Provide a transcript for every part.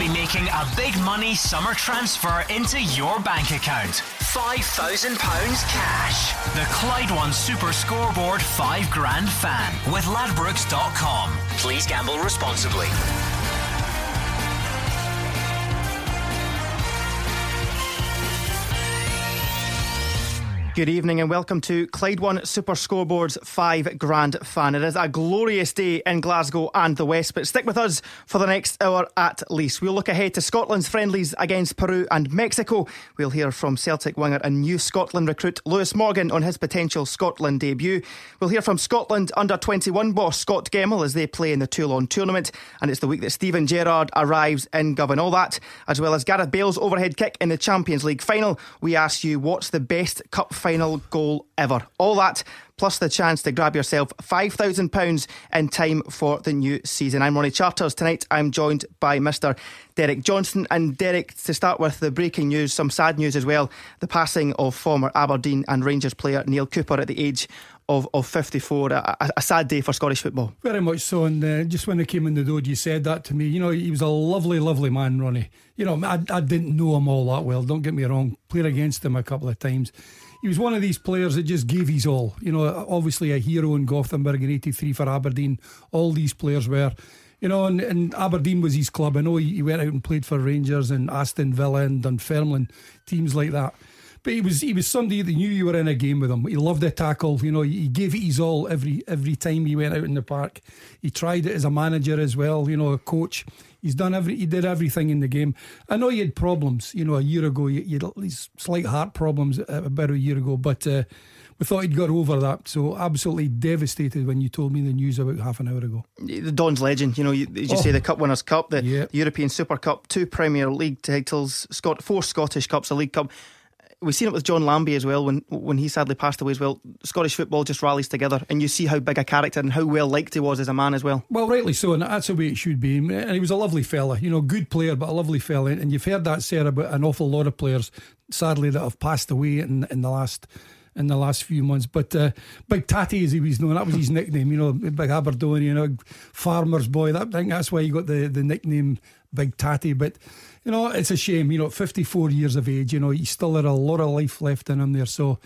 be making a big money summer transfer into your bank account. £5,000 cash. The Clyde One Super Scoreboard 5 Grand Fan with Ladbrokes.com. Please gamble responsibly. Good evening and welcome to Clyde One Super Scoreboard's five grand fan. It is a glorious day in Glasgow and the West, but stick with us for the next hour at least. We'll look ahead to Scotland's friendlies against Peru and Mexico. We'll hear from Celtic winger and new Scotland recruit Lewis Morgan on his potential Scotland debut. We'll hear from Scotland under 21 boss Scott Gemmill as they play in the Toulon tournament. And it's the week that Steven Gerrard arrives in Govan. All that, as well as Gareth Bale's overhead kick in the Champions League final. We ask you what's the best cup final goal ever. All that plus the chance to grab yourself £5,000 in time for the new season. I'm Ronnie Charters. Tonight I'm joined by Mr. Derek Johnstone. And Derek, to start with the breaking news, some sad news as well the passing of former Aberdeen and Rangers player Neale Cooper at the age of, of 54. A, a, sad day for Scottish football. Very much so. And uh, just when I came in the door, you said that to me. You know, he was a lovely, lovely man, Ronnie. You know, I, I didn't know him all that well. Don't get me wrong. Played against him a couple of times he was one of these players that just gave his all. You know, obviously a hero in Gothenburg in '83 for Aberdeen. All these players were. You know, and, and Aberdeen was his club. I know he, he went out and played for Rangers and Aston Villa and Dunfermline, teams like that. But he was he was somebody that knew you were in a game with him. He loved the tackle. You know, he gave it his all every every time he went out in the park. He tried it as a manager as well. You know, a coach. He's done every. He did everything in the game. I know he had problems. You know, a year ago, he had these slight heart problems about a year ago, but. Uh, we thought he'd got over that. So absolutely devastated when you told me the news about half an hour ago. The Don's legend, you know, you, as you oh. say, the Cup Winners' Cup, the, yeah. the European Super Cup, two Premier League titles, Scott, four Scottish Cups, a League Cup we've seen it with John Lambie as well when when he sadly passed away as well. Scottish football just rallies together, and you see how big a character and how well liked he was as a man as well. Well, rightly so, and that's the way it should be. And he was a lovely fella, you know, good player, but a lovely fella. And you've heard that said about an awful lot of players, sadly, that have passed away in in the last in the last few months. But uh, Big Tatty, as he was known, that was his nickname. You know, Big Aberdeen, you know, farmer's boy. That I think that's why he got the the nickname Big Tatty. But you know, it's a shame. You know, 54 years of age. You know, he still had a lot of life left in him there. So.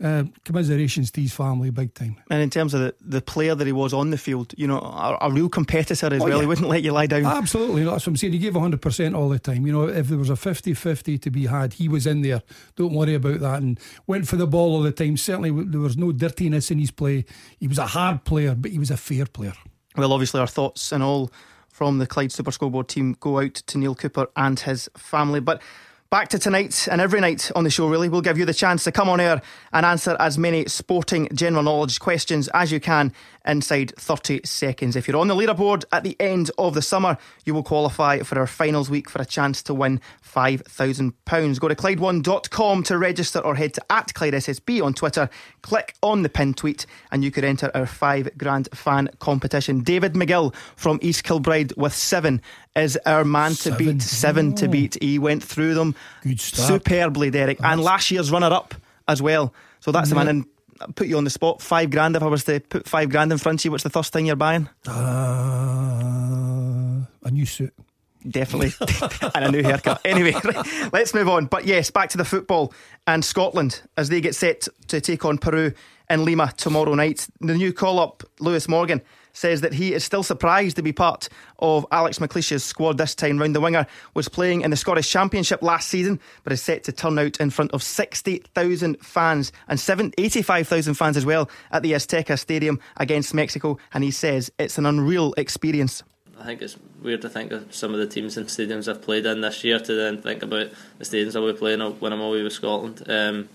Uh, commiserations to his family, big time. And in terms of the, the player that he was on the field, you know, a, a real competitor as oh, well. Yeah. He wouldn't let you lie down. Absolutely, that's what I'm saying. He gave 100% all the time. You know, if there was a 50 50 to be had, he was in there. Don't worry about that. And went for the ball all the time. Certainly, there was no dirtiness in his play. He was a hard player, but he was a fair player. Well, obviously, our thoughts and all from the Clyde Super Scoreboard team go out to Neale Cooper and his family. But Back to tonight and every night on the show, really. We'll give you the chance to come on air and answer as many sporting general knowledge questions as you can inside 30 seconds. If you're on the leaderboard at the end of the summer, you will qualify for our finals week for a chance to win £5,000. Go to Clyde1.com to register or head to at Clyde SSB on Twitter. Click on the pinned tweet and you could enter our five grand fan competition. David McGill from East Kilbride with seven is our man to seven. beat. Seven oh. to beat. He went through them superbly, Derek. That's... And last year's runner up as well. So that's the man. And put you on the spot. Five grand. If I was to put five grand in front of you, what's the first thing you're buying? Uh, a new suit. Definitely. and a new haircut. Anyway, let's move on. But yes, back to the football and Scotland as they get set to take on Peru in Lima tomorrow night. The new call up, Lewis Morgan says that he is still surprised to be part of Alex McLeish's squad this time round. The winger was playing in the Scottish Championship last season, but is set to turn out in front of 60,000 fans and 85,000 fans as well at the Azteca Stadium against Mexico. And he says it's an unreal experience. I think it's weird to think of some of the teams and stadiums I've played in this year to then think about the stadiums I'll be playing when I'm away with Scotland. Um,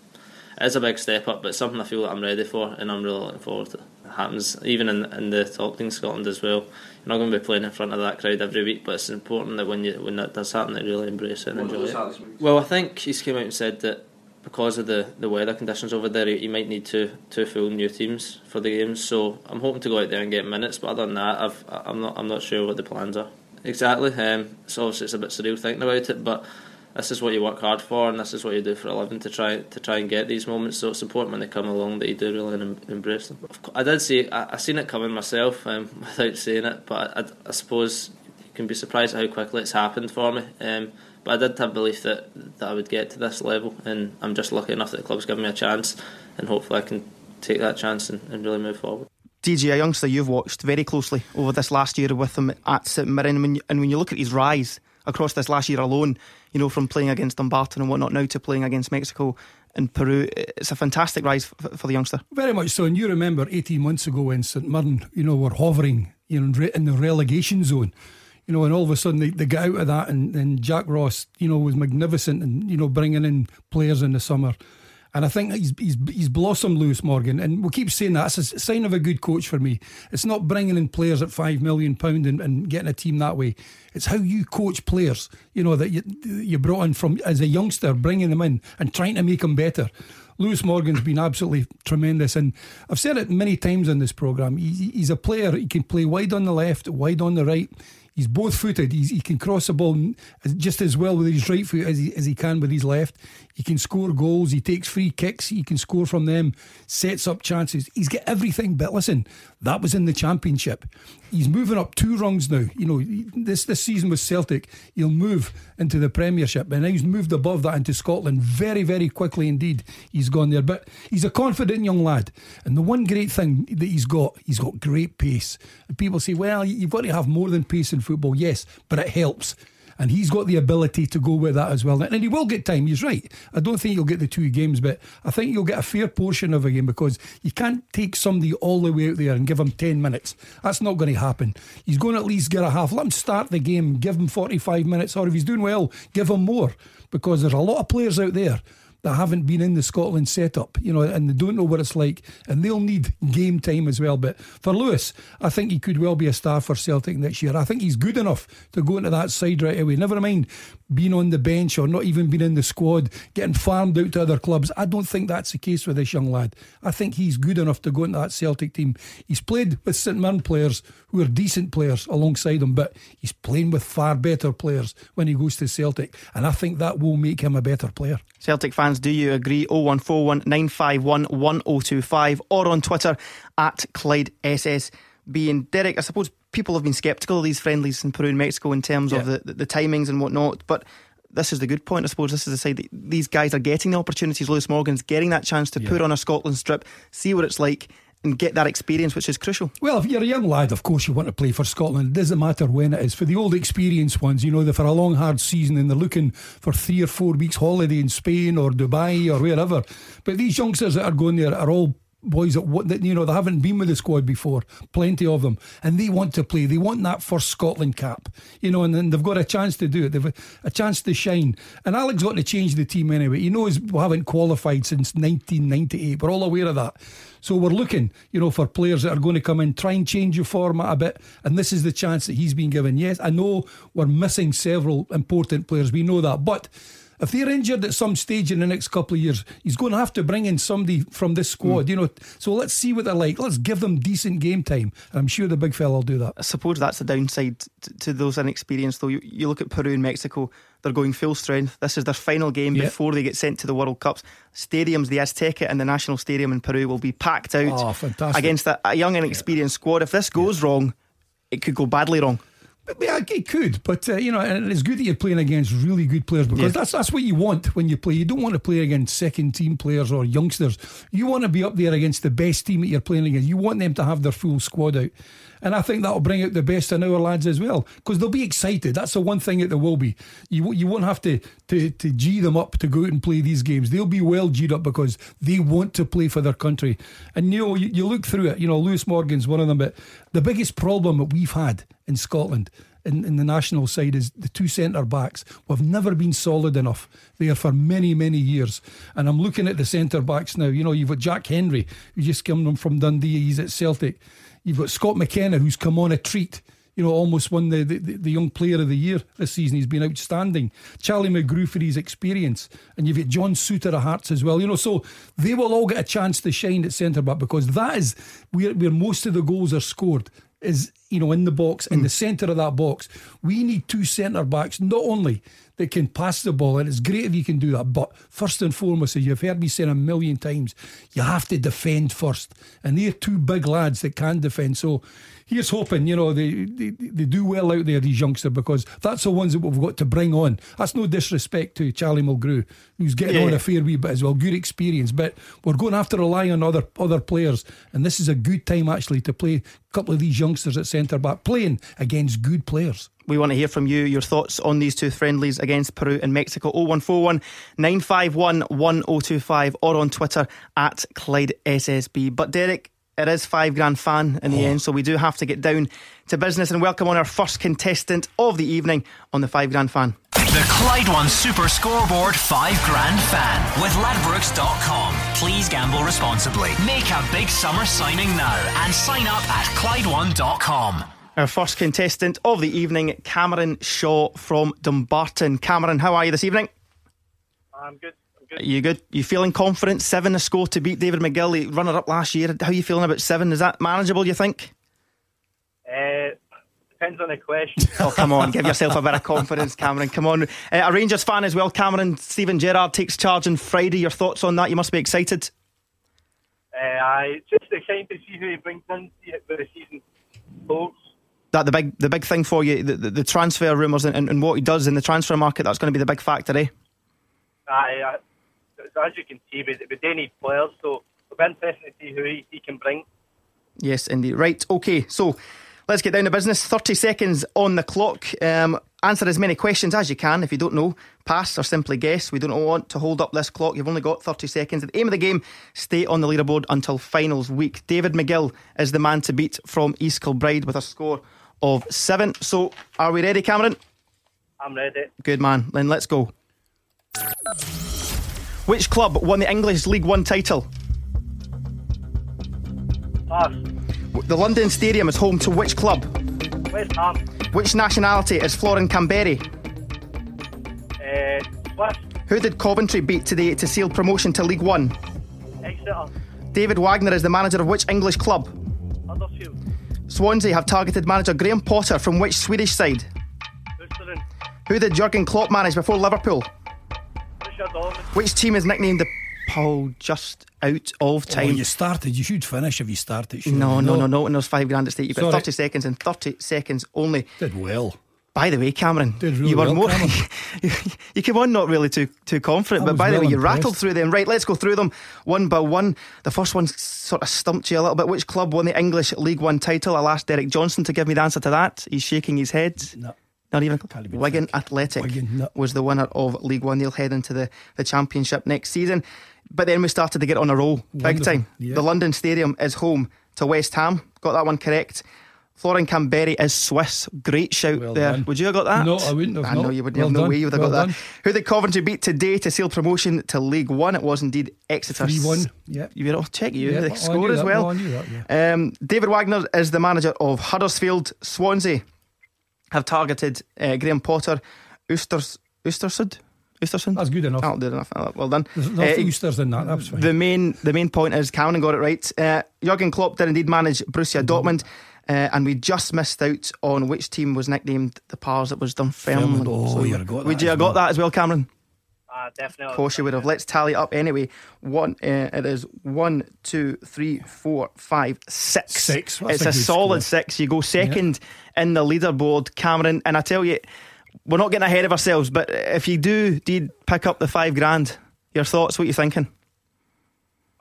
it's a big step up, but something I feel that I'm ready for, and I'm really looking forward to. It happens even in in the top team Scotland as well. You're not going to be playing in front of that crowd every week, but it's important that when you when that does happen, that you really embrace it and enjoy it. Well, I think he's came out and said that because of the, the weather conditions over there, you might need two two full new teams for the games. So I'm hoping to go out there and get minutes. But other than that, I've, I'm not I'm not sure what the plans are exactly. Um, so obviously it's a bit surreal thinking about it, but this is what you work hard for, and this is what you do for a living to try to try and get these moments. So it's important when they come along that you do really embrace them. I did see I, I seen it coming myself um, without saying it, but I, I, suppose can be surprised at how quickly it's happened for me. Um, but I did have belief that that I would get to this level, and I'm just lucky enough that the club's given me a chance, and hopefully I can take that chance and, and really move forward. DJ, a youngster you've watched very closely over this last year with him at St Mirren, and when you look at his rise across this last year alone, you know, from playing against Dumbarton and whatnot now to playing against Mexico and Peru, it's a fantastic rise for the youngster. Very much so. And you remember 18 months ago when St Mirren, you know, were hovering, you know, in the relegation zone you know, and all of a sudden they, they get out of that, and, and Jack Ross, you know, was magnificent, and you know, bringing in players in the summer. And I think he's, he's, he's blossomed Lewis Morgan. And we keep saying that. It's a sign of a good coach for me. It's not bringing in players at £5 million and, and getting a team that way. It's how you coach players, you know, that you, you brought in from as a youngster, bringing them in and trying to make them better. Lewis Morgan's been absolutely tremendous. And I've said it many times in this programme. He, he's a player, he can play wide on the left, wide on the right. He's both footed. he can cross the ball just as well with his right foot as he, as he can with his left. He can score goals. He takes free kicks. He can score from them, sets up chances. He's got everything. But listen, that was in the championship. He's moving up two rungs now. You know, this this season with Celtic, he'll move into the Premiership, and now he's moved above that into Scotland very, very quickly indeed. He's gone there, but he's a confident young lad, and the one great thing that he's got, he's got great pace. And people say, well, you've got to have more than pace in football. Yes, but it helps and he's got the ability to go with that as well. And he will get time. He's right. I don't think you'll get the two games, but I think you'll get a fair portion of a game because you can't take somebody all the way out there and give him ten minutes. That's not going to happen. He's going to at least get a half. Let him start the game. Give him forty-five minutes, or if he's doing well, give him more because there's a lot of players out there that haven't been in the Scotland setup, you know, and they don't know what it's like, and they'll need game time as well. But for Lewis, I think he could well be a star for Celtic next year. I think he's good enough to go into that side right away. Never mind being on the bench or not even being in the squad, getting farmed out to other clubs. I don't think that's the case with this young lad. I think he's good enough to go into that Celtic team. He's played with St Mirren players who are decent players alongside him, but he's playing with far better players when he goes to Celtic, and I think that will make him a better player. Celtic fans, do you agree? 0141 951 1025 or on Twitter at Clyde SSB. And Derek, I suppose people have been sceptical of these friendlies in Peru and Mexico in terms yeah. of the, the, the timings and whatnot, but this is the good point, I suppose. This is the side that these guys are getting the opportunities. Lewis Morgan's getting that chance to yeah. put on a Scotland strip, see what it's like, and get that experience, which is crucial. Well, if you're a young lad, of course you want to play for Scotland. It doesn't matter when it is. For the old experienced ones, you know, they're for a long, hard season and they're looking for three or four weeks holiday in Spain or Dubai or wherever. But these youngsters that are going there are all boys that, that you know they haven't been with the squad before, plenty of them, and they want to play. They want that first Scotland cap, you know, and then they've got a chance to do it. They've a, chance to shine. And Alex got to change the team anyway. He knows we haven't qualified since 1998. We're all aware of that. So we're looking, you know, for players that are going to come in, try and change your format a bit. And this is the chance that he's been given. Yes, I know we're missing several important players. We know that, but if they're injured at some stage in the next couple of years, he's going to have to bring in somebody from this squad, mm. you know. So let's see what they're like. Let's give them decent game time. And I'm sure the big fella will do that. I suppose that's the downside to, those inexperienced, though. You, you, look at Peru and Mexico, they're going full strength. This is their final game yep. before they get sent to the World Cups. Stadiums, the Azteca and the National Stadium in Peru will be packed out oh, against a, a, young and experienced yeah. squad. If this goes yeah. wrong, it could go badly wrong. Yeah, it could, but uh, you know, and it's good that you're playing against really good players because yeah. that's that's what you want when you play. You don't want to play against second team players or youngsters. You want to be up there against the best team that you're playing against. You want them to have their full squad out. And I think that'll bring out the best in our lads as well because they'll be excited. That's the one thing that they will be. You you won't have to, to, to G them up to go out and play these games. They'll be well G'd up because they want to play for their country. And you know, you, you look through it, you know, Lewis Morgan's one of them, but the biggest problem that we've had in Scotland in, in the national side is the two centre backs. We've never been solid enough there for many, many years. And I'm looking at the centre backs now. You know, you've got Jack Hendry, who just came from Dundee, he's at Celtic. You've got Scott McKenna, who's come on a treat. You know, almost won the, the, the young player of the year this season. He's been outstanding. Charlie Mulgrew for his experience. And you've got John Souttar of Hearts as well. You know, so they will all get a chance to shine at centre back because that is where, where most of the goals are scored is you know, in the box, in mm. the centre of that box. We need two centre backs, not only that can pass the ball, and it's great if you can do that, but first and foremost, as you've heard me say a million times, you have to defend first. And they're two big lads that can defend. So here's hoping, you know, they, they, they do well out there, these youngsters, because that's the ones that we've got to bring on. That's no disrespect to Charlie Mulgrew, who's getting Yeah. on a fair wee bit as well. Good experience, but we're going to have to rely on other other players, and this is a good time actually to play a couple of these youngsters at centre back, playing against good players. We want to hear from you, your thoughts on these two friendlies against Peru and Mexico. 0141 951 1025 or on Twitter at Clyde SSB. But Derek, it is five grand fan in the oh. end, so we do have to get down to business and welcome on our first contestant of the evening on the five grand fan. The Clyde One Super Scoreboard 5 Grand Fan with Ladbrokes.com. Please gamble responsibly. Make a big summer signing now and sign up at Clyde1.com. Our first contestant of the evening, Cameron Shaw from Dumbarton. Cameron, how are you this evening? I'm good. I'm good. Are you good? You feeling confident? Seven a score to beat David McGill, runner up last year. How are you feeling about seven? Is that manageable, you think? Uh, depends on the question. Oh, come on, give yourself a bit of confidence, Cameron. Come on. Uh, a Rangers fan as well, Cameron. Steven Gerrard takes charge on Friday. Your thoughts on that? You must be excited. uh, I just excited to see who he brings in, where the season holds. That the big the big thing for you, the, the, the transfer rumours and, and, and what he does in the transfer market, that's going to be the big factor, eh? I, as you can see, we do need players, so it'll be interesting to see who he, he can bring. Yes, indeed. Right, okay. So let's get down to business. 30 seconds on the clock. Um, answer as many questions as you can. If you don't know, pass or simply guess. We don't want to hold up this clock. You've only got 30 seconds. At the aim of the game, stay on the leaderboard until finals week. David McGill is the man to beat from East Kilbride with a score of seven. So are we ready, Cameron? I'm ready. Good man. Then let's go. Which club won the English League One title? Pass. The London Stadium is home to which club? West Ham. Which nationality is Florian Kamberi? Uh, Swiss. Who did Coventry beat today to seal promotion to League One? Exeter. David Wagner is the manager of which English club? Huddersfield. Swansea have targeted manager Graham Potter from which Swedish side? Who did Jurgen Klopp manage before Liverpool? Which team is nicknamed the Paul just out of time? you started. You should finish if you started. No, no, no, no. And there's five grand at stake. You've got Sorry. 30 seconds and 30 seconds only. Did well. By the way, Cameron, Did really you were well, more. You came on not really too too confident, I but by the well way, you impressed. rattled through them. Right, let's go through them one by one. The first one sort of stumped you a little bit. Which club won the English League One title? I'll ask Derek Johnstone to give me the answer to that. He's shaking his head. No. Not even Wigan. Athletic Wigan, no. was the winner of League One. They'll head into the, the championship next season. But then we started to get on a roll, big time. yeah. The London Stadium is home to West Ham. Got that one correct. Florian Kamberi is Swiss. Great shout Well there. done. Would you have got that? No, I wouldn't have, I know you wouldn't Well have. No done, way you would have well got that. Who did Coventry beat today to seal promotion to League One? It was indeed Exeter. 3-1, yeah. You will check you Yeah, the score as that. well. No, that, yeah. Um, David Wagner is the manager of Huddersfield. Swansea have targeted uh, Graham Potter. Oosters, Östersund? Östersund? That's good enough. That'll do enough. Uh, Well done. There's no Uh, Oosters in that. That's fine. the main the main point is Cameron got it right. Uh, Jurgen Klopp did indeed manage Borussia Dortmund, uh, and we just missed out on which team was nicknamed the Pars. that was Dunfermline. Oh, So you'd have got Would that you as have got well. that as well, Cameron? Ah, definitely. Of course you would have. Let's tally up anyway. One, uh, it is one, two, three, four, five, six. Six. That's It's a a, solid score. six. You go second in the leaderboard, Cameron. And I tell you, we're not getting ahead of ourselves. But if you do, did pick up the five grand, your thoughts? What you thinking?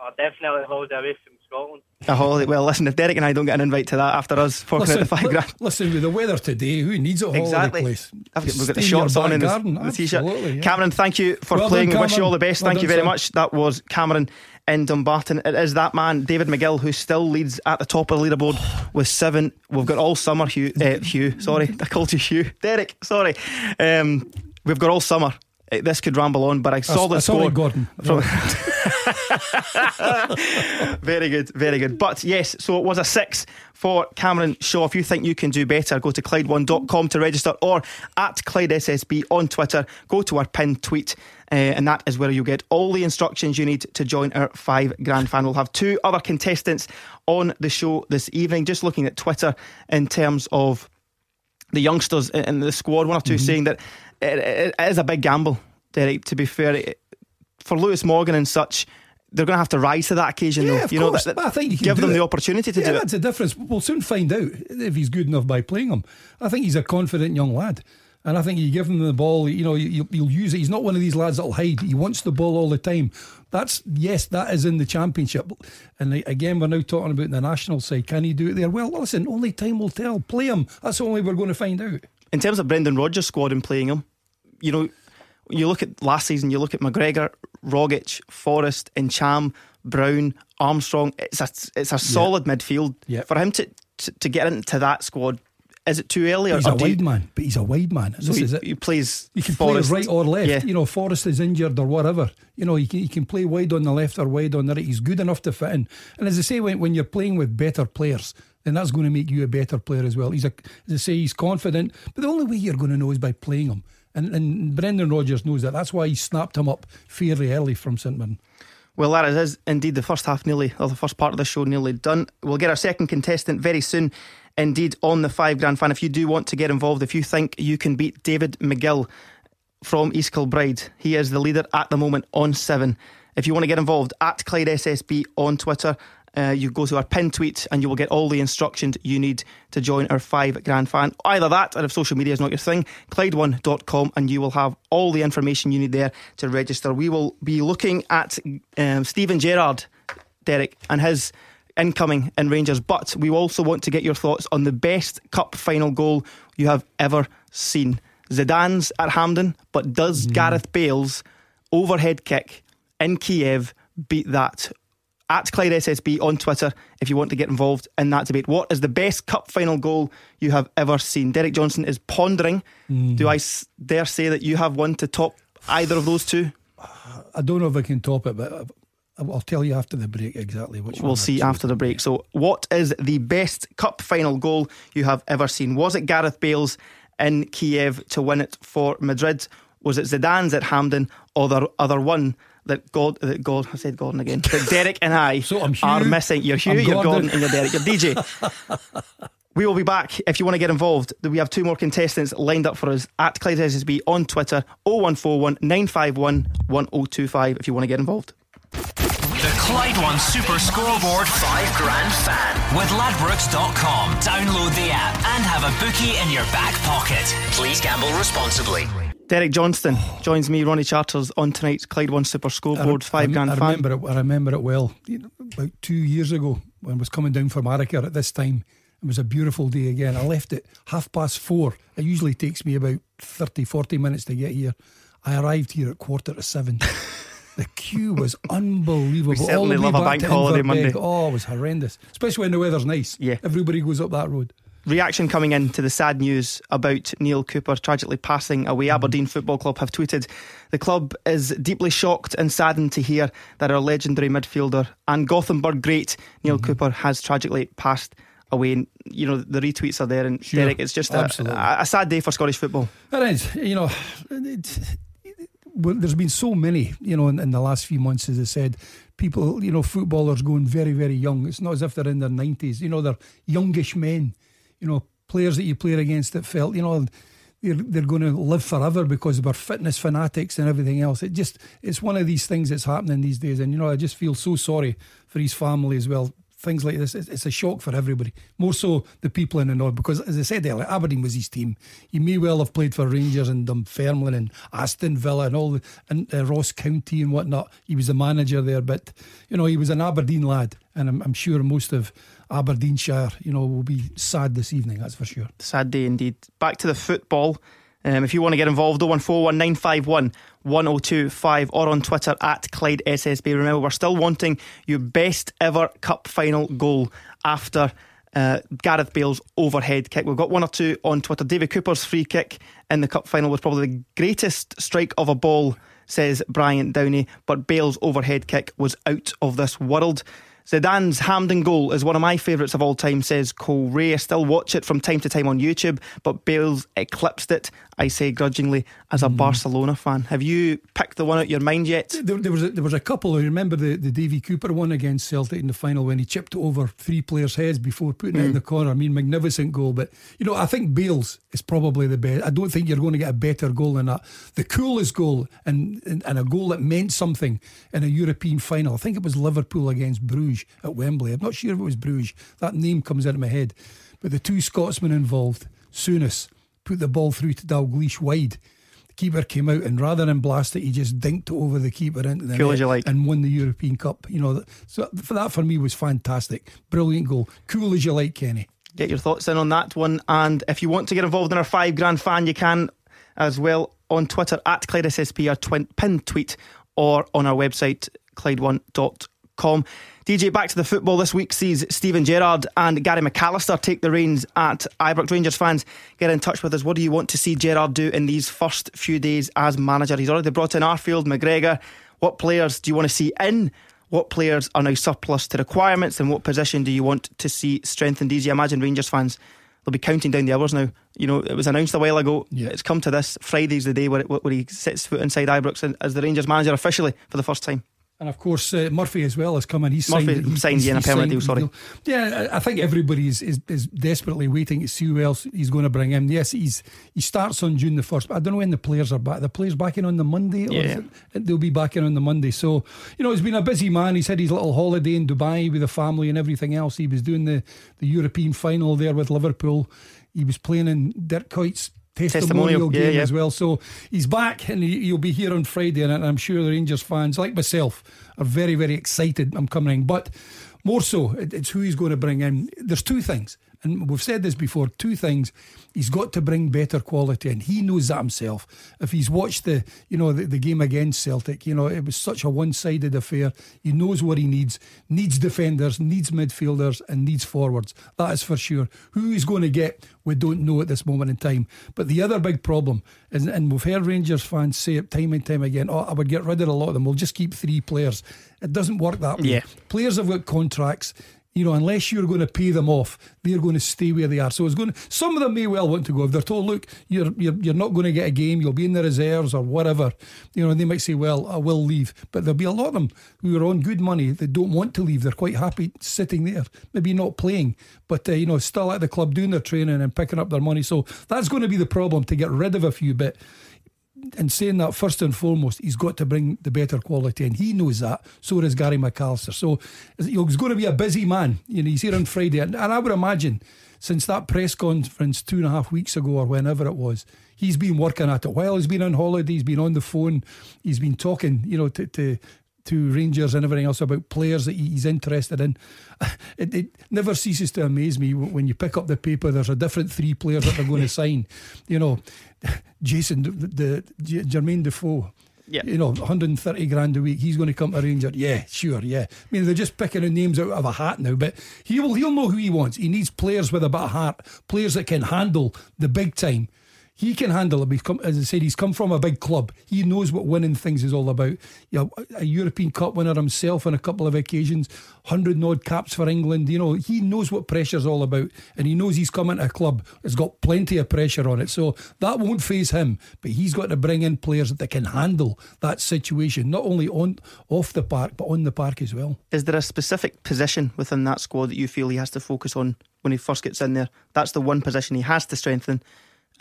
I definitely hold away from Scotland. A holiday. Well, listen, if Derek and I don't get an invite to that after us forking out the five grand. listen, with the weather today, who needs a holiday Exactly. place? I've got, we've got the shorts on and the, garden. the t-shirt. Absolutely, yeah. Cameron, thank you for Well playing. done, We wish you all the best. Well thank you very sir. much. That was Cameron in Dumbarton. It is that man, David McGill, who still leads at the top of the leaderboard with seven. We've got all summer. Hugh, uh, Hugh, sorry, I called you Hugh. Derek, sorry. Um, we've got all summer. Uh, This could ramble on, but a solid I saw score it, Gordon. from very good, very good. But yes, so it was a six for Cameron Shaw. If you think you can do better, go to Clyde1.com to register or at Clyde SSB on Twitter. Go to our pinned tweet. Uh, and that is where you get all the instructions you need to join our five grand fan. We'll have two other contestants on the show this evening. Just looking at Twitter in terms of the youngsters in the squad, one or 2 mm-hmm. saying that it, it is a big gamble, Derek. To be fair, for Lewis Morgan and such, they're going to have to rise to that occasion. Yeah, though. Of you course. know, that, I think you can give them it. the opportunity to yeah, do that's it. That's the difference. We'll soon find out if he's good enough by playing him. I think he's a confident young lad. And I think you give him the ball, you know, you, will use it. He's not one of these lads that'll hide. He wants the ball all the time. That's yes, that is in the championship. And again, we're now talking about the national side. Can he do it there? Well, listen, only time will tell. Play him. That's the only we're going to find out. In terms of Brendan Rodgers' squad and playing him, you know, you look at last season, you look at McGregor, Rogic, Forrest, Ntcham, Brown, Armstrong. It's a it's a solid yeah. midfield yeah. for him to, to, to get into that squad. Is it too early? Or He's or, a wide you, man, but he's a wide man. So he, he plays. You can Forrest. play right or left. Yeah. You know, Forrest is injured or whatever. You know, he can, he can play wide on the left or wide on the right. He's good enough to fit in. And as I say, when, when you're playing with better players, then that's going to make you a better player as well. He's a, as I say, he's confident. But the only way you're going to know is by playing him. And, and Brendan Rodgers knows that. That's why he snapped him up fairly early from St Mirren. Well, that is indeed the first half nearly, or the first part of the show nearly done. We'll get our second contestant very soon, indeed, on the five grand fan. If you do want to get involved, if you think you can beat David McGill from East Kilbride, he is the leader at the moment on seven. If you want to get involved, at Clyde SSB on Twitter, uh, you go to our pin tweet and you will get all the instructions you need to join our five grand fan. Either that, or if social media is not your thing, Clyde1.com and you will have all the information you need there to register. We will be looking at um, Steven Gerrard, Derek, and his incoming in Rangers, but we also want to get your thoughts on the best cup final goal you have ever seen. Zidane's at Hampden, but does mm. Gareth Bale's overhead kick in Kiev beat that? At Clyde SSB on Twitter if you want to get involved in that debate. What is the best cup final goal you have ever seen? Derek Johnstone is pondering. Mm. Do I dare say that you have one to top either of those two? I don't know if I can top it, but I'll tell you after the break exactly which we'll see after the break. So, what is the best cup final goal you have ever seen? Was it Gareth Bale's in Kiev to win it for Madrid? Was it Zidane's at Hampden or the other one that God, that God, I said Gordon again, that Derek and I so are missing. You're Hugh, I'm you're Gordon. Gordon, and you're Derek, you're DJ. we will be back if you want to get involved. We have two more contestants lined up for us at Clyde SSB on Twitter 0141 951 1025 if you want to get involved. The Clyde One Super Scoreboard 5 Grand Fan with Ladbrokes.com. Download the app and have a bookie in your back pocket. Please gamble responsibly. Derek Johnstone joins me, Ronnie Charters, on tonight's Clyde One Super Scoreboard, I, five I, grand I remember fan. It, I remember it well. You know, about two years ago, when I was coming down from America at this time, it was a beautiful day again. I left at half past four. It usually takes me about 30, 40 minutes to get here. I arrived here at quarter to seven. the queue was unbelievable. We certainly love a bank holiday Monday. Oh, it was horrendous, especially when the weather's nice. Yeah, everybody goes up that road reaction coming in to the sad news about Neale Cooper tragically passing away. Mm. Aberdeen Football Club have tweeted the club is deeply shocked and saddened to hear that our legendary midfielder and Gothenburg great Neale mm. Cooper has tragically passed away. And, you know, the retweets are there. And sure. Derek, it's just a, a, a, sad day for Scottish football. It is. You know, well, there's been so many, you know, in, in, the last few months, as I said, people, you know, footballers going very, very young. It's not as if they're in their 90s. You know, they're youngish men you know, players that you played against that felt, you know, they're, they're going to live forever because of our fitness fanatics and everything else. It just, it's one of these things that's happening these days. And, you know, I just feel so sorry for his family as well. Things like this, it's a shock for everybody. More so the people in the north, because as I said earlier, Aberdeen was his team. He may well have played for Rangers and Dunfermline and Aston Villa and all the and uh, Ross County and whatnot. He was the manager there, but you know he was an Aberdeen lad, and I'm, I'm sure most of Aberdeenshire, you know, will be sad this evening, that's for sure. Sad day indeed. Back to the football. Um, if you want to get involved, 0141951 1025 or on Twitter at Clyde SSB. Remember, we're still wanting your best ever cup final goal after uh, Gareth Bale's overhead kick. We've got one or two on Twitter. David Cooper's free kick in the cup final was probably the greatest strike of a ball, says Brian Downey, but Bale's overhead kick was out of this world. Zidane's Hampden goal is one of my favourites of all time, says Cole Ray. I still watch it from time to time on YouTube, but Bale's eclipsed it, I say grudgingly, as a mm. Barcelona fan. Have you picked the one out your mind yet? There, there was, a, there was a couple. I remember the, the Davy Cooper one against Celtic in the final when he chipped over three players' heads before putting mm. it in mm. the corner. I mean, magnificent goal. But, you know, I think Bale's is probably the best. I don't think you're going to get a better goal than that. The coolest goal and, and, and a goal that meant something in a European final. I think it was Liverpool against Bruges Bruges at Wembley. I'm not sure if it was Bruges. That name comes out of my head. But the two Scotsmen involved, Souness, put the ball through to Dalglish wide. The keeper came out and rather than blast it, he just dinked it over the keeper into the cool net like. and won the European Cup. You know, so for that for me was fantastic. Brilliant goal. Cool as you like, Kenny. Get your thoughts in on that one. And if you want to get involved in our five grand fan, you can as well on Twitter at Clyde SSB, our twin, pinned tweet, or on our website, Clyde1.com. DJ, back to the football this week sees Steven Gerrard and Gary McAllister take the reins at Ibrox. Rangers fans, get in touch with us. What do you want to see Gerrard do in these first few days as manager? He's already brought in Arfield, McGregor. What players do you want to see in? What players are now surplus to requirements? And what position do you want to see strengthened? DJ, imagine Rangers fans they'll be counting down the hours now. You know, it was announced a while ago. Yeah. It's come to this. Friday's the day where, where he sets foot inside Ibrox as the Rangers manager officially for the first time. And of course, uh, Murphy as well has come in. He's Murphy signed, signed he's, in a permanent deal. Sorry. Deal. Yeah, I think everybody is, is, is, desperately waiting to see who else he's going to bring in. Yes, he's he starts on June the first, but I don't know when the players are back. The players back in on the Monday, yeah. they'll be back in on the Monday. So you know, he's been a busy man. He's had his little holiday in Dubai with the family and everything else. He was doing the the European final there with Liverpool. He was playing in Dirk Kuyt's testimonial, testimonial game yeah, yeah. as well. So he's back and he, will be here on Friday. And I'm sure the Rangers fans, like myself, are very, very excited I'm coming. But more so, it's who he's going to bring in. There's two things and we've said this before two things. He's got to bring better quality and he knows that himself. If he's watched the you know the, the game against Celtic you know it was such a one-sided affair. He knows what he needs needs defenders needs midfielders and needs forwards. That is for sure. Who he's going to get we don't know at this moment in time. But the other big problem is and we've heard Rangers fans say it time and time again oh I would get rid of a lot of them. We'll just keep three players. It doesn't work that way. Yeah. players have got contracts you know, unless you're going to pay them off, they're going to stay where they are. So it's going. To, some of them may well want to go if they're told, look, you're you're you're not going to get a game, you'll be in the reserves or whatever. You know, they might say, well, I will leave, but there'll be a lot of them who are on good money that don't want to leave. They're quite happy sitting there, maybe not playing, but uh, you know, still at the club doing their training and picking up their money. So that's going to be the problem to get rid of a few. But in saying that, first and foremost, he's got to bring the better quality, and he knows that. So does Gary McAllister. So he's going to be a busy man. You know, he's here on Friday, and, and I would imagine since that press conference two and a half weeks ago or whenever it was, he's been working at it while he's been on holiday. He's been on the phone. He's been talking, you know, to, to to Rangers and everything else about players that he's interested in. It, it, never ceases to amaze me when you pick up the paper. There's a different three players that they're going to sign. You know, Jason, the, the Jermaine Defoe. Yeah. You know, 130 grand a week. He's going to come to Rangers. Yeah, sure. Yeah. I mean, they're just picking the names out of a hat now, but he will. He'll know who he wants. He needs players with a bit of heart, players that can handle the big time he can handle it. He's come, as I said, he's come from a big club. He knows what winning things is all about. You know, a European Cup winner himself on a couple of occasions, hundred odd caps for England. You know, he knows what pressure's all about, and he knows he's coming to a club that's got plenty of pressure on it. So that won't phase him. But he's got to bring in players that can handle that situation, not only on off the park but on the park as well. Is there a specific position within that squad that you feel he has to focus on when he first gets in there? That's the one position he has to strengthen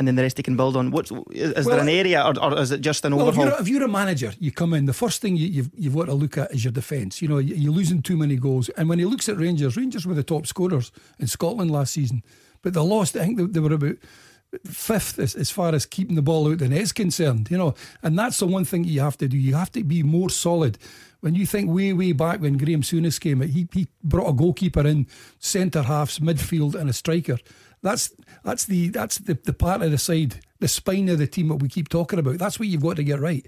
and then the rest he can build on. What's is well, there an area, or, or, is it just an well, overhaul? If you're, if you're, a manager, you come in. The first thing you, have you've, you've got to look at is your defence. You know, you're losing too many goals. And when he looks at Rangers, Rangers were the top scorers in Scotland last season, but they lost. I think they, they were about fifth as, as far as keeping the ball out the net's concerned. You know, and that's the one thing you have to do. You have to be more solid when you think way, way back when Graham Souness came, he, he brought a goalkeeper in, centre halves, midfield, and a striker That's that's the that's the, the part of the side, the spine of the team that we keep talking about. That's what you've got to get right.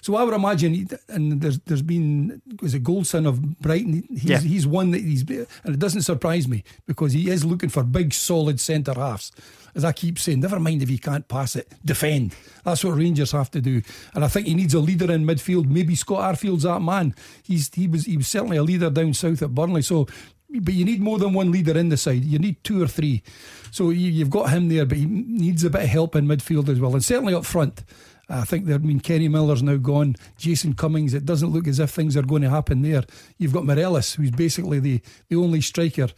So I would imagine, and there's there's been was a Goldson of Brighton. He's Yeah. he's one that he's and it doesn't surprise me because he is looking for big solid centre halves. As I keep saying, never mind if you can't pass it, defend. That's what Rangers have to do. And I think he needs a leader in midfield. Maybe Scott Arfield's that man. He's he was he was certainly a leader down south at Burnley. So but you need more than one leader in the side. You need two or three. So you, you've got him there, but he needs a bit of help in midfield as well, and certainly up front. I think there. I mean Kenny Miller's now gone. Jason Cummings. It doesn't look as if things are going to happen there. You've got Morelos, who's basically the the only striker.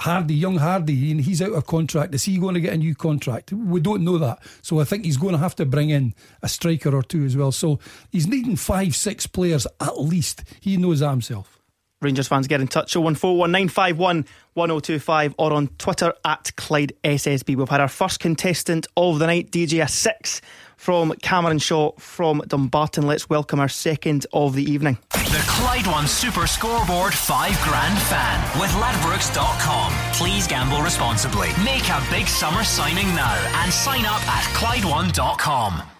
Hardy, young Hardy, and he's out of contract. Is he going to get a new contract? We don't know that. So I think he's going to have to bring in a striker or two as well. So he's needing five, six players at least. He knows that himself. Rangers fans get in touch 0141951 1025 or on Twitter at Clyde SSB. We've had our first contestant of the night, DJ a six from Cameron Shaw from Dumbarton. Let's welcome our second of the evening. The Clyde One Super Scoreboard 5 Grand Fan with Ladbrokes.com. Please gamble responsibly. Make a big summer signing now and sign up at Clyde1.com.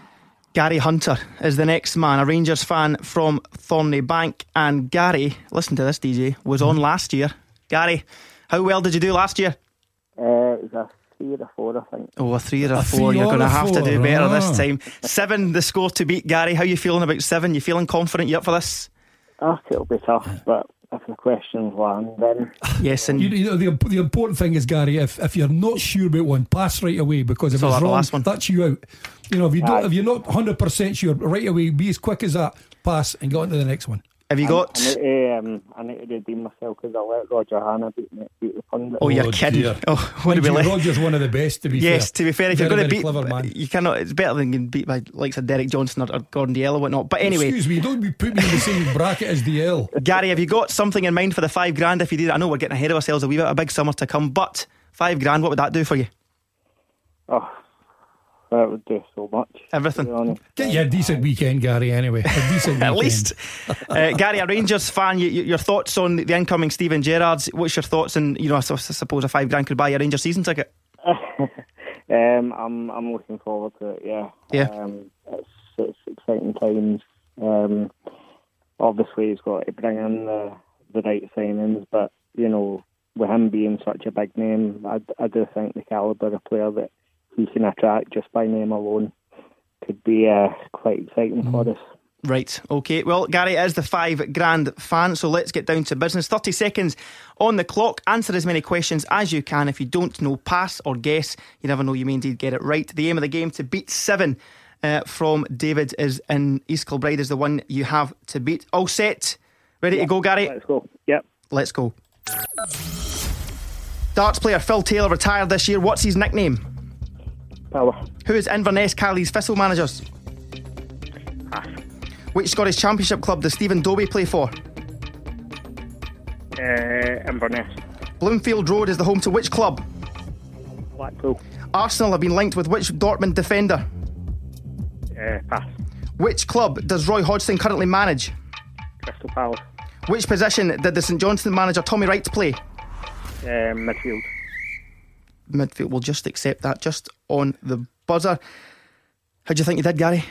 Gary Hunter is the next man, a Rangers fan from Thornliebank. And Gary, listen to this, DJ, was on last year. Gary, how well did you do last year? Uh, it was a three or a four, I think. Oh, a three or a, A four. three You're going to a have to do better Ah. this time. Seven, the score to beat. Gary, how you feeling about seven? You feeling confident? You up for this? Ah, it'll be tough, but if the questions one, then Yes, and You, you know the, the important thing is Gary. If if you're not sure about one, pass right away because if So it's that wrong, last one. that's you out. You know if you don't, Aye. if you're not hundred percent sure, right away, be as quick as that. Pass and go on to the next one. Have you got? I need to, um, I need to redeem myself because I let Roger Hanna beat me, beat the pundit. Oh, you're Oh, kidding. dear. Oh, what do we Mind like? Roger's one of the best to be Yes, fair. to be fair, if you're going to beat, clever man. you cannot. It's better than getting beat by likes of Derek Johnstone or, or Gordon Dalziel or whatnot. But anyway, Excuse me, don't be put me in the same bracket as Dalziel. Gary, have you got something in mind for the five grand? If you did, I know we're getting ahead of ourselves a wee bit. A big summer to come, but five grand, what would that do for you? Oh, that would do so much. Everything. To be honest. Get you a decent weekend, Gary. Anyway, a decent At least, uh, Gary, a Rangers fan. You, you, your thoughts on the incoming Steven Gerrards? What's your thoughts? And you know, I su- suppose a five grand could buy you a Rangers season ticket. Um, I'm I'm looking forward to it. Yeah. Yeah. Um, it's it's exciting times. Um, obviously he's got to bring in the the right signings, but you know, with him being such a big name, I, I do think the caliber of player that he can attract just by name alone could be uh, quite exciting for us. Right. Okay. Well, Gary is the five grand fan, so let's get down to business. 30 seconds on the clock. Answer as many questions as you can. If you don't know, pass or guess. You never know, you may indeed get it right. The aim of the game to beat seven uh, from David is in East Kilbride is the one you have to beat. All set. Ready to go, Gary? Let's go. Yep. Let's go. Darts player Phil Taylor retired this year. What's his nickname? Power. Who is Inverness Caley's Thistle managers? Which Scottish Championship club does Stephen Dobbie play for? Uh, Inverness. Bloomfield Road is the home to which club? Blackpool. Arsenal have been linked with which Dortmund defender? Uh, pass. Which club does Roy Hodgson currently manage? Crystal Palace. Which position did the St Johnstone manager Tommy Wright play? Uh, midfield. Midfield will just accept that just on the buzzer. How do you think you did, Gary?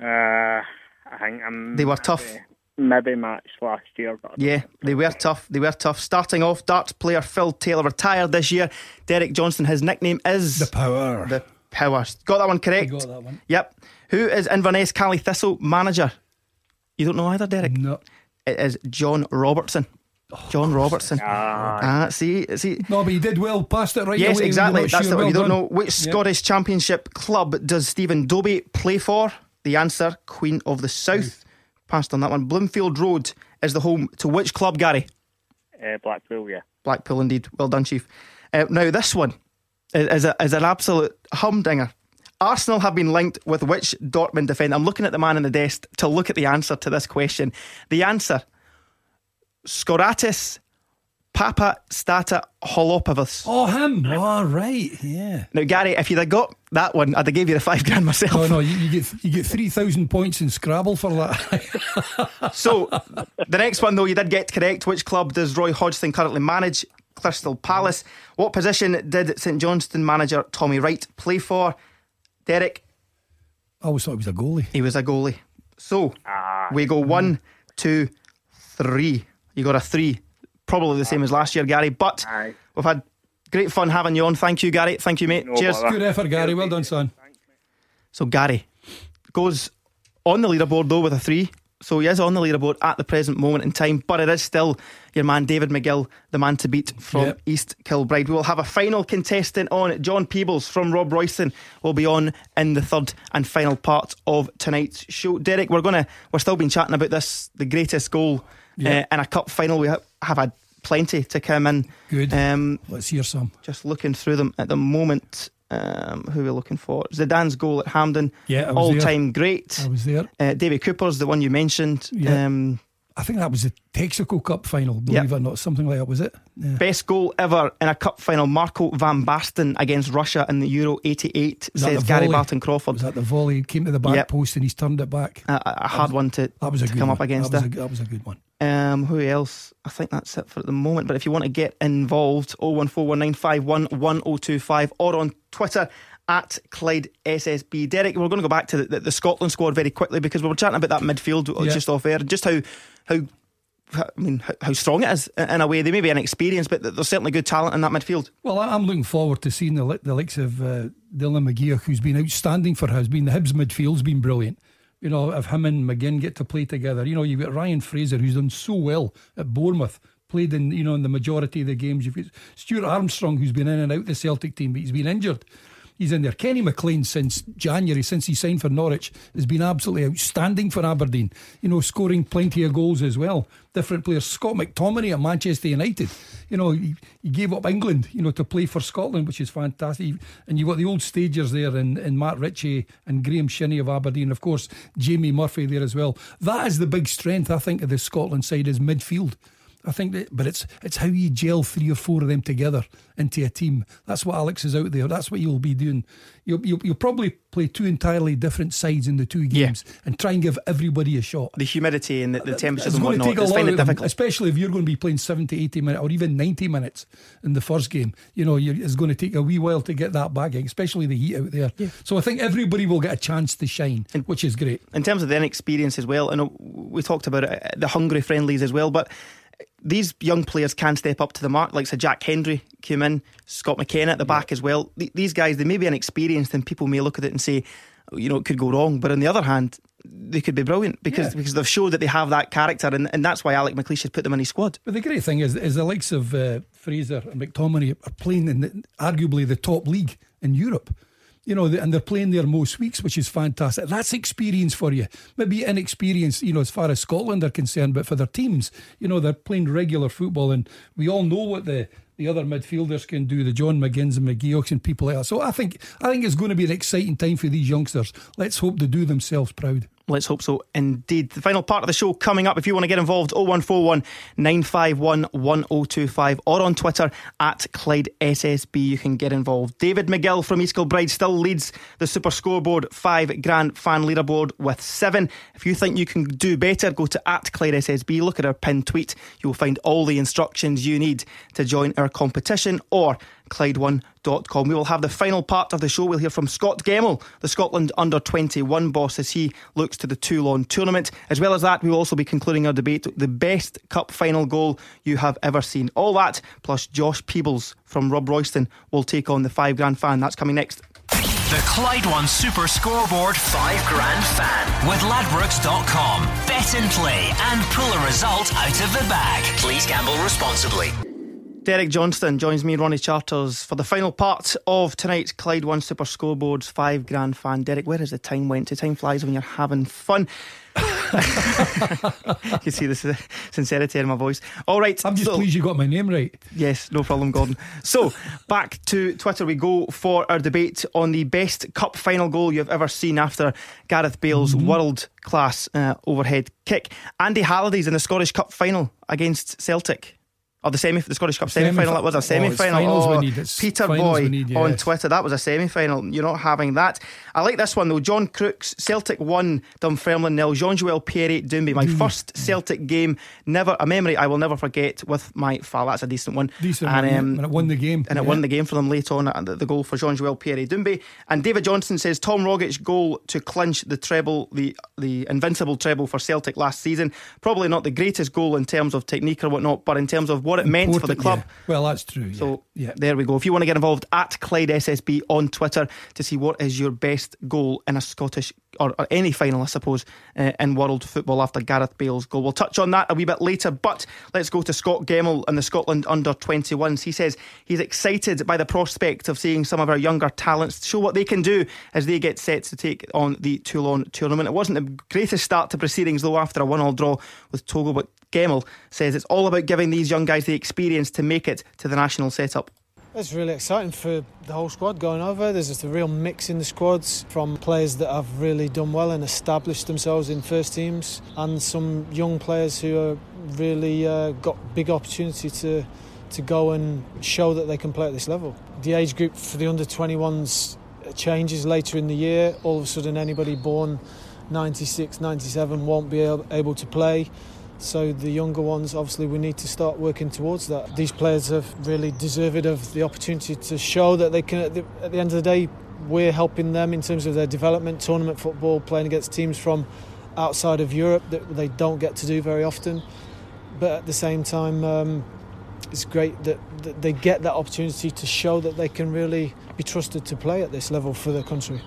Uh, I think I'm. They were tough. Maybe matched last year, but Yeah, they were tough. They were tough. Starting off, darts player Phil Taylor retired this year. Derek Johnstone, his nickname is The power. the Power. Got that one correct. got that one. Yep. Who is Inverness Caley Thistle manager? You don't know either, Derek. no, It is John Robertson. John Robertson. Ah, see, see. no, but he did well. Passed it right Yes, away. exactly. You're That's sure. the one you don't know. Which Yeah. Scottish Championship club does Stephen Dobbie play for? The answer: Queen of the South. Passed on that one. Bloomfield Road is the home to which club, Gary? uh, Blackpool, yeah. Blackpool, indeed. Well done, Chief. Uh, now, this one is, is, a, is an absolute humdinger. Arsenal have been linked with which Dortmund defender? I'm looking at the man in the desk to look at the answer to this question. The answer Skoratis Papa Stata Holopovas. Oh, him. Oh, right. Yeah. Now, Gary, if you'd have got that one, I'd have gave you the five grand myself. Oh no, you, you get you get three thousand points in Scrabble for that. So, the next one, though, you did get correct. Which club does Roy Hodgson currently manage? Crystal Palace. What position did St Johnstone manager Tommy Wright play for? Derek? I always thought he was a goalie. He was a goalie. So Ah. we go one, two, three. You got a three. Probably the same as last year, Gary. But Aye. we've had great fun having you on. Thank you, Gary. Thank you, mate. No Cheers. bother. Good effort, Gary. Well done, son. So Gary goes on the leaderboard though with a three. So he is on the leaderboard at the present moment in time, but it is still your man David McGill, the man to beat from Yep. East Kilbride. We will have a final contestant on. John Peebles from Robroyston will be on in the third and final part of tonight's show. Derek, we're gonna we're still been chatting about this, the greatest goal Yep. uh, in a cup final. We ha- have had plenty to come in. Good. Um, Let's hear some. just looking through them at the moment. Um, who are we looking for? Zidane's goal at Hampden, Yeah, was all there. time great. I was there. Uh, David Cooper's the one you mentioned. Yeah. Um, I think that was the Texaco Cup final, believe it or not. Something like that, was it? Yeah. best goal ever in a cup final, Marco van Basten against Russia in the Euro 88, Was says Gary? Barton Crawford. Was that the volley? Came to the back Yep. post and he's turned it back. a, a hard one to, That was a to good come one. up against. That was, uh, a, that was a good one. Um, who else? I think that's it for the moment. But if you want to get involved, 01419511025 or on Twitter at Clyde SSB. Derek, we're going to go back to the, the, the Scotland squad very quickly because we were chatting about that midfield Yeah. just off air, just how how. I mean, how, how strong it is in a way. They may be inexperienced, but there's certainly good talent in that midfield. Well, I'm looking forward to seeing the, the likes of uh, Dylan McGeouch, who's been outstanding for us. Been the Hibs midfield's been brilliant. You know, if him and McGinn get to play together, you know, you've got Ryan Fraser, who's done so well at Bournemouth, played in you know in the majority of the games. You've got Stuart Armstrong, who's been in and out the Celtic team, but he's been injured. He's in there. Kenny McLean since January, since he signed for Norwich, has been absolutely outstanding for Aberdeen. You know, scoring plenty of goals as well. Different players. Scott McTominay at Manchester United. You know, he, he gave up England, you know, to play for Scotland, which is fantastic. And you've got the old stagers there in, in Matt Ritchie and Graeme Shinnie of Aberdeen. Of course, Jamie Murphy there as well. That is the big strength, I think, of the Scotland side is midfield. I think that, but it's it's how you gel three or four of them together into a team. That's what Alex is out there. That's what you'll be doing. You'll, you'll, you'll probably play two entirely different sides in the two Yeah. games and try and give everybody a shot. The humidity and the, the temperatures It's and going to whatnot, take a it's lot finding out it of them, difficult. especially if you're going to be playing 70, 80 minutes or even 90 minutes in the first game. You know, you it's going to take a wee while to get that back, especially the heat out there. So I think everybody will get a chance to shine, which is great. in terms of the experience as well, I know we talked about it, uh, the Hungary friendlies as well, but these young players can step up to the mark, like so Jack Hendry came in, Scott McKenna at the back as well. Th- These guys, they may be inexperienced, and people may look at it and say, you know, it could go wrong. But on the other hand, they could be brilliant because Yeah. because they've showed that they have that character, and, and that's why Alec McLeish has put them in his squad. But the great thing is, is the likes of uh, Fraser and McTominay are playing in the, arguably the top league in Europe. You know, and they're playing there most weeks, which is fantastic. That's experience for you. Maybe inexperience, you know, as far as Scotland are concerned, but for their teams, you know, they're playing regular football, and we all know what the the other midfielders can do, the John McGinns and McGeouchs and people like that. So I think I think it's going to be an exciting time for these youngsters. Let's hope they do themselves proud. Let's hope so indeed. The final part of the show coming up. If you want to get involved, 0141 951 1025 or on Twitter at Clyde SSB, you can get involved. David McGill from East Kilbride still leads the Super Scoreboard 5 Grand Fan Leaderboard with 7. If you think you can do better, go to at Clyde SSB, look at our pinned tweet. You'll find all the instructions you need to join our competition or Clyde1.com. We will have the final part of the show. We'll hear from Scot Gemmill, the Scotland under 21 boss, as he looks to the Toulon tournament. As well as that, we will also be concluding our debate the best cup final goal you have ever seen. All that, plus Josh Peebles from Robroyston will take on the five grand fan. That's coming next. The Clyde One Super Scoreboard 5 Grand Fan with Ladbrokes.com. Bet and play and pull a result out of the bag. Please gamble responsibly. Derek Johnstone joins me, Ronnie Charters, for the final part of tonight's Clyde One Super Scoreboard's five grand fan. Derek, where has the time went to? Time flies when you're having fun. you can see the sincerity in my voice. All right, I'm just so- pleased you got my name right. Yes, no problem, Gordon. So, back to Twitter we go for our debate on the best cup final goal you've ever seen after Gareth Bale's world class uh, overhead kick. Andy Halliday's in the Scottish Cup final against Celtic. Or oh, the semi, the Scottish Cup semi final. That was a semi final. Oh, oh Peter Boy need, on Twitter. That was a semi final. You're not having that. I like this one though. John Crooks, Celtic won, Dunfermline nil. Jean Joel Perrier Doumbé. My first Celtic game. Never a memory I will never forget with my father. That's a decent one. Decent and, um, and it won the game. And it yeah. won the game for them late on. The, the goal for Jean Joel Perrier Doumbé. And David Johnson says Tom Rogic goal to clinch the treble, the the invincible treble for Celtic last season. Probably not the greatest goal in terms of technique or whatnot, but in terms of what it Important, meant for the club. Yeah. Well, that's true. So yeah. there we go. If you want to get involved, at Clyde SSB on Twitter to see what is your best goal in a Scottish or, or any final, I suppose, uh, in world football after Gareth Bale's goal. We'll touch on that a wee bit later, but let's go to Scot Gemmill and the Scotland under 21s. He says he's excited by the prospect of seeing some of our younger talents show what they can do as they get set to take on the Toulon tournament. It wasn't the greatest start to proceedings, though, after a one all draw with Togo, but Gemmill says it's all about giving these young guys the experience to make it to the national setup. It's really exciting for the whole squad going over. There's just a real mix in the squads from players that have really done well and established themselves in first teams, and some young players who are really uh, got big opportunity to to go and show that they can play at this level. The age group for the under 21s changes later in the year. All of a sudden, anybody born 96, 97 won't be able to play. So the younger ones, obviously, we need to start working towards that. These players have really deserved of the opportunity to show that they can. At the, at the end of the day, we're helping them in terms of their development, tournament football, playing against teams from outside of Europe that they don't get to do very often. But at the same time, um, it's great that, that they get that opportunity to show that they can really be trusted to play at this level for their country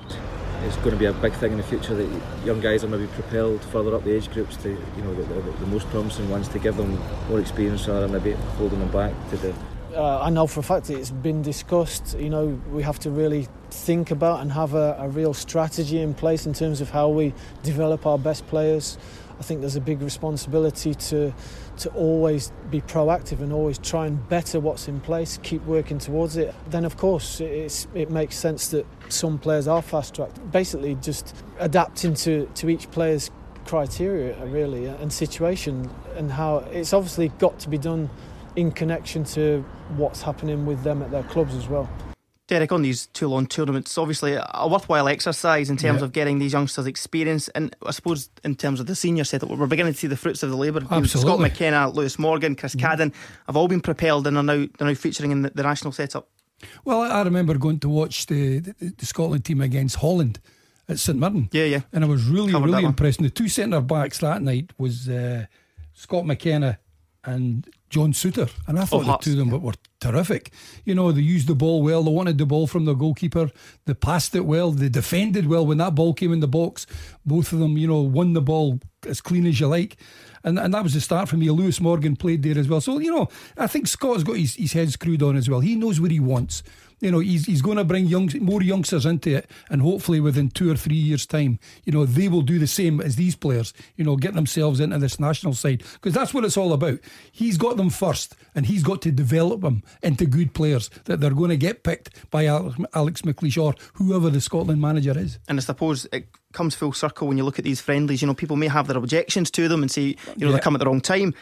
it's going to be a big thing in the future that young guys are maybe propelled further up the age groups to you know the, the, the most promising ones to give them more experience rather than maybe holding them back to the uh, I know for a fact it's been discussed. You know, we have to really think about and have a, a real strategy in place in terms of how we develop our best players. I think there's a big responsibility to to always be proactive and always try and better what's in place, keep working towards it. Then, of course, it makes sense that some players are fast tracked. Basically, just adapting to, to each player's criteria, really, and situation, and how it's obviously got to be done in connection to what's happening with them at their clubs as well. Derek, on these Toulon tournaments, obviously a worthwhile exercise in terms yeah. of getting these youngsters experience, and I suppose in terms of the senior setup, we're beginning to see the fruits of the labour. Absolutely. Scott McKenna, Lewis Morgan, Chris mm-hmm. Cadden have all been propelled and are now they're now featuring in the, the national setup. Well, I remember going to watch the, the, the Scotland team against Holland at St Mirren. Yeah, yeah. And I was really, Covered really impressed. And the two centre backs that night was uh, Scott McKenna and John Souttar, and I oh, thought oh, the two of them were terrific. You know, they used the ball well, they wanted the ball from the goalkeeper, they passed it well, they defended well when that ball came in the box. Both of them, you know, won the ball as clean as you like. And, and that was the start for me. Lewis Morgan played there as well. So, you know, I think Scott's got his, his head screwed on as well. He knows what he wants you know, he's, he's going to bring young, more youngsters into it, and hopefully within two or three years' time, you know, they will do the same as these players, you know, get themselves into this national side because that's what it's all about. He's got them first, and he's got to develop them into good players that they're going to get picked by Alex McLeish or whoever the Scotland manager is. And I suppose it comes full circle when you look at these friendlies. You know, people may have their objections to them and say, you know, yeah. they come at the wrong time.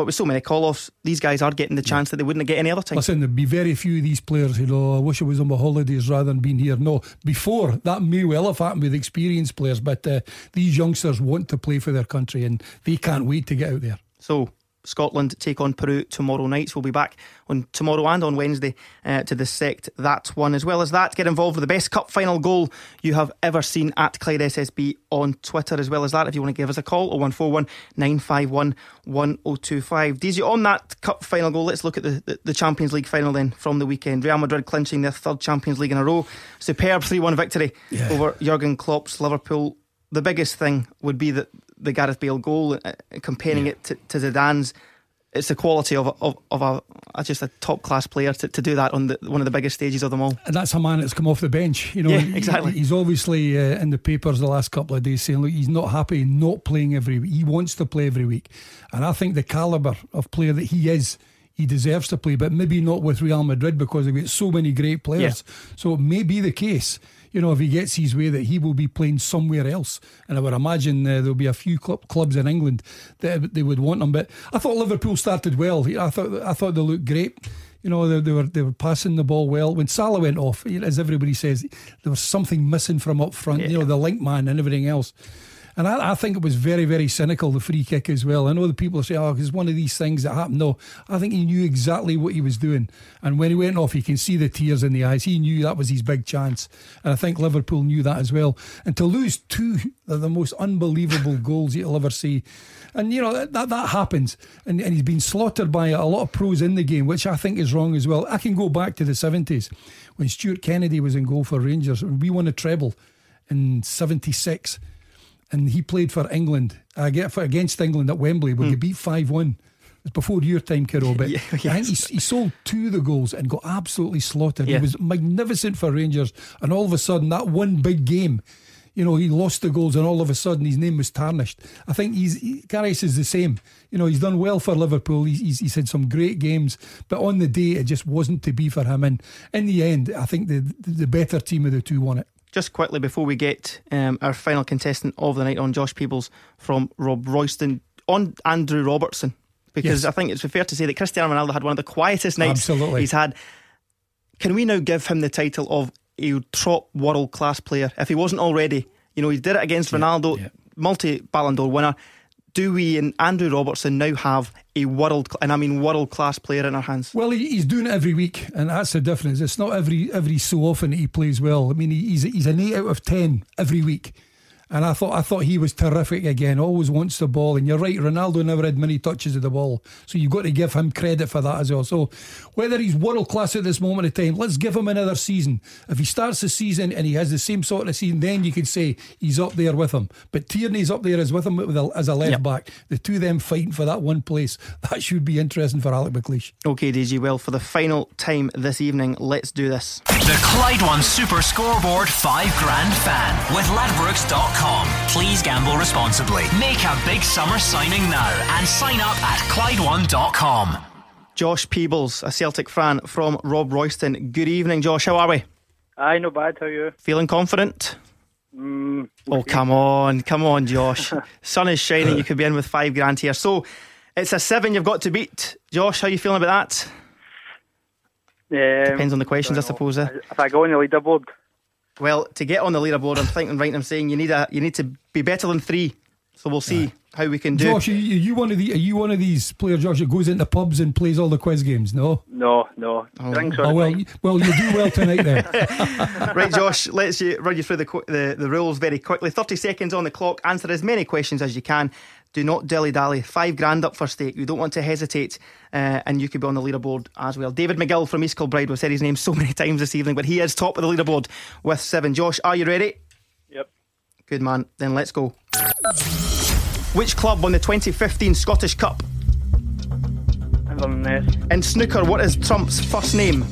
But with so many call offs, these guys are getting the chance yeah. that they wouldn't get any other time. Listen, there'd be very few of these players who know, I wish I was on my holidays rather than being here. No, before that may well have happened with experienced players, but uh, these youngsters want to play for their country and they can't wait to get out there. So, Scotland take on Peru tomorrow night. So we'll be back on tomorrow and on Wednesday uh, to dissect that one. As well as that, get involved with the best cup final goal you have ever seen at Clyde SSB on Twitter. As well as that, if you want to give us a call, 0141 951 1025. DZ, on that cup final goal, let's look at the, the, the, Champions League final then from the weekend. Real Madrid clinching their third Champions League in a row. Superb 3 1 victory yeah. over Jurgen Klopp's Liverpool. The biggest thing would be that the Gareth Bale goal, uh, comparing yeah. it to, to Zidane's it's the quality of of, of a, a just a top class player to, to do that on the, one of the biggest stages of them all. And that's a man that's come off the bench. You know, yeah, exactly. He, he's obviously uh, in the papers the last couple of days saying, look, he's not happy not playing every week. He wants to play every week, and I think the caliber of player that he is. He deserves to play, but maybe not with Real Madrid because they've got so many great players. Yeah. So it may be the case you know, if he gets his way, that he will be playing somewhere else. And I would imagine uh, there'll be a few club, clubs in England that they would want him. But I thought Liverpool started well. I thought I thought they looked great. You know, they, they, were they were passing the ball well. When Salah went off, as everybody says, there was something missing from up front. Yeah. You know, the link man and everything else. And I, I, think it was very, very cynical, the free kick as well. I know the people say, oh, it's one of these things that happened. No, I think he knew exactly what he was doing. And when he went off, you can see the tears in the eyes. He knew that was his big chance. And I think Liverpool knew that as well. And to lose two of the most unbelievable goals you'll ever see. And, you know, that, that, happens. And, and he's been slaughtered by a lot of pros in the game, which I think is wrong as well. I can go back to the 70s when Stewart Kennedy was in goal for Rangers. We won a treble in 76 and he played for England uh, against England at Wembley where mm. you beat 5 1. It's before your time, Kiro, but yeah, yes. I think he, he, sold two of the goals and got absolutely slaughtered. Yeah. He was magnificent for Rangers, and all of a sudden, that one big game, you know, he lost the goals, and all of a sudden, his name was tarnished. I think he's he, is the same. You know, he's done well for Liverpool. He's, he's, he's had some great games, but on the day, it just wasn't to be for him. And in the end, I think the the better team of the two won it just quickly before we get um, our final contestant of the night on Josh Peebles from Robroyston on Andrew Robertson because yes. I think it's fair to say that Cristiano Ronaldo had one of the quietest nights Absolutely. he's had. Can we now give him the title of a top world class player if he wasn't already? You know, he did it against Ronaldo, yeah, yeah. multi Ballon d'Or winner do we and Andrew Robertson now have a world and I mean world class player in our hands? Well, he's doing it every week, and that's the difference. It's not every every so often he plays well. I mean, he's he's an eight out of ten every week. And I thought I thought he was terrific again. Always wants the ball, and you're right. Ronaldo never had many touches of the ball, so you've got to give him credit for that as well. So whether he's world class at this moment of time, let's give him another season. If he starts the season and he has the same sort of season, then you can say he's up there with him. But Tierney's up there as with him as a left yep. back. The two of them fighting for that one place. That should be interesting for Alec McLeish. Okay, DG. Well, for the final time this evening, let's do this. The Clyde One Super Scoreboard Five Grand Fan with Ladbrokes.com. Please gamble responsibly. Make a big summer signing now and sign up at Clyde1.com. Josh Peebles, a Celtic fan from Robroyston. Good evening, Josh. How are we? Aye, no bad. How are you? Feeling confident? Mm, oh, come on. Come on, Josh. Sun is shining. You could be in with five grand here. So it's a seven you've got to beat. Josh, how are you feeling about that? Um, Depends on the questions, I, I suppose. Eh? If I go on the leaderboard, well, to get on the leaderboard, I'm thinking right. I'm saying you need a you need to be better than three. So we'll see yeah. how we can do. Josh, are you, are you, one of the are you one of these players, Josh, that goes into pubs and plays all the quiz games? No, no, no. Oh, oh well, well, you do well tonight then. right, Josh. Let's you, run you through the, the the rules very quickly. Thirty seconds on the clock. Answer as many questions as you can. Do not dilly dally. Five grand up for stake. You don't want to hesitate, uh, and you could be on the leaderboard as well. David McGill from East Kilbride. We've said his name so many times this evening, but he is top of the leaderboard with seven. Josh, are you ready? Yep. Good man. Then let's go. Which club won the 2015 Scottish Cup? Inverness. In snooker, what is Trump's first name?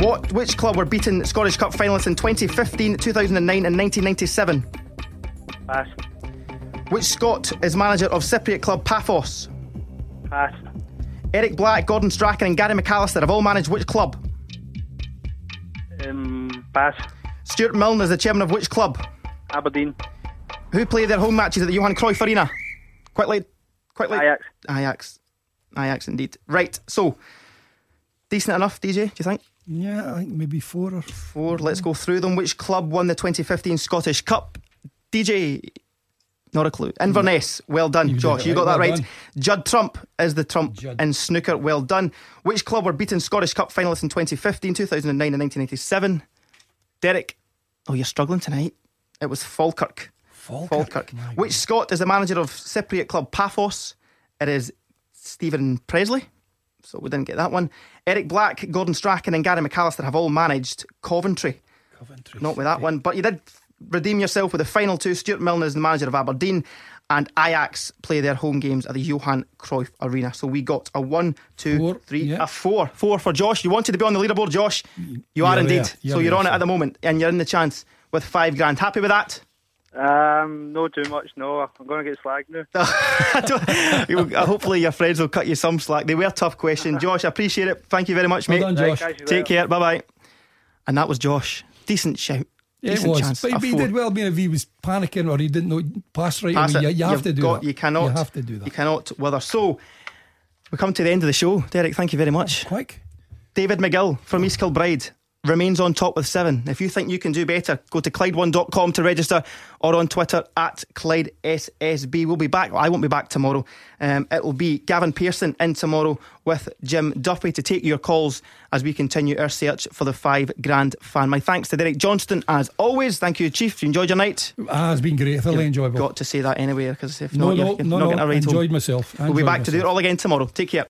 What? Which club were beaten Scottish Cup finalists in 2015, 2009, and 1997? Pass. Which Scot is manager of Cypriot club Paphos? Pass. Eric Black, Gordon Strachan, and Gary McAllister have all managed which club? Um, pass. Stewart Milne is the chairman of which club? Aberdeen. Who play their home matches at the Johan Cruyff Arena? Quickly, quickly. Ajax. Ajax. Ajax, indeed. Right, so decent enough, DJ, do you think? Yeah, I think maybe four or four. Let's go through them. Which club won the 2015 Scottish Cup? DJ, not a clue. Inverness. Well done, you Josh. You got that right. Judd Trump is the Trump Judd. in snooker. Well done. Which club were beaten Scottish Cup finalists in 2015, 2009, and 1987? Derek. Oh, you're struggling tonight. It was Falkirk. Falkirk. Falkirk. Which Scot is the manager of Cypriot club Paphos? It is Steven Pressley. So we didn't get that one. Eric Black, Gordon Strachan, and Gary McAllister have all managed Coventry. Coventry. Not with that one, but you did redeem yourself with the final two. Stewart Milne is the manager of Aberdeen, and Ajax play their home games at the Johan Cruyff Arena. So we got a one, two, four, three, yeah. a four. Four for Josh. You wanted to be on the leaderboard, Josh. You yeah, are indeed. Yeah, so you're on it at the moment, and you're in the chance with five grand. Happy with that? Um, no, too much. No, I'm going to get slack now. Hopefully, your friends will cut you some slack. They were tough questions, Josh. I appreciate it. Thank you very much, well mate. Done, Josh. Take care. Bye bye. And that was Josh. decent shout. Yeah, it was. chance. But A he did well. I mean, if he was panicking or he didn't know pass right Pass away, you, you have to do got- that. You cannot. You have to do that. You cannot wither. So we come to the end of the show. Derek, thank you very much. Quick. David McGill from East Kilbride remains on top with seven. If you think you can do better, go to Clyde1.com to register or on Twitter at Clyde SSB. We'll be back. I won't be back tomorrow. Um, it will be Gavin Pearson in tomorrow with Jim Duffy to take your calls as we continue our search for the five grand fan. My thanks to Derek Johnstone as always. Thank you, Chief. You enjoyed your night. Ah, it's been great. Thoroughly enjoyable. Got to say that anyway because if no, not, no, you're, you're no, not no. getting a ride home. Enjoyed myself. We'll be back to do it all again tomorrow. Take care.